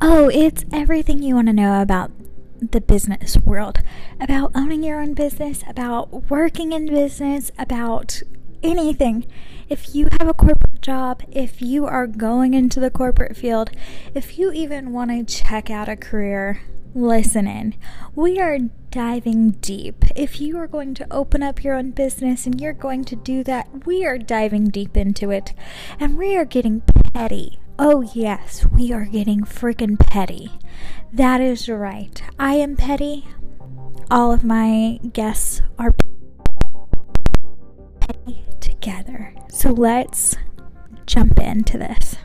Oh, it's everything you want to know about the business world, about owning your own business, about working in business, about anything. If you have a corporate job, if you are going into the corporate field, if you even want to check out a career, listen in. We are diving deep. If you are going to open up your own business and you're going to do that, we are diving deep into it. And we are getting petty. Oh, yes, we are getting freaking petty. That is right. I am petty. All of my guests are petty together. So let's jump into this.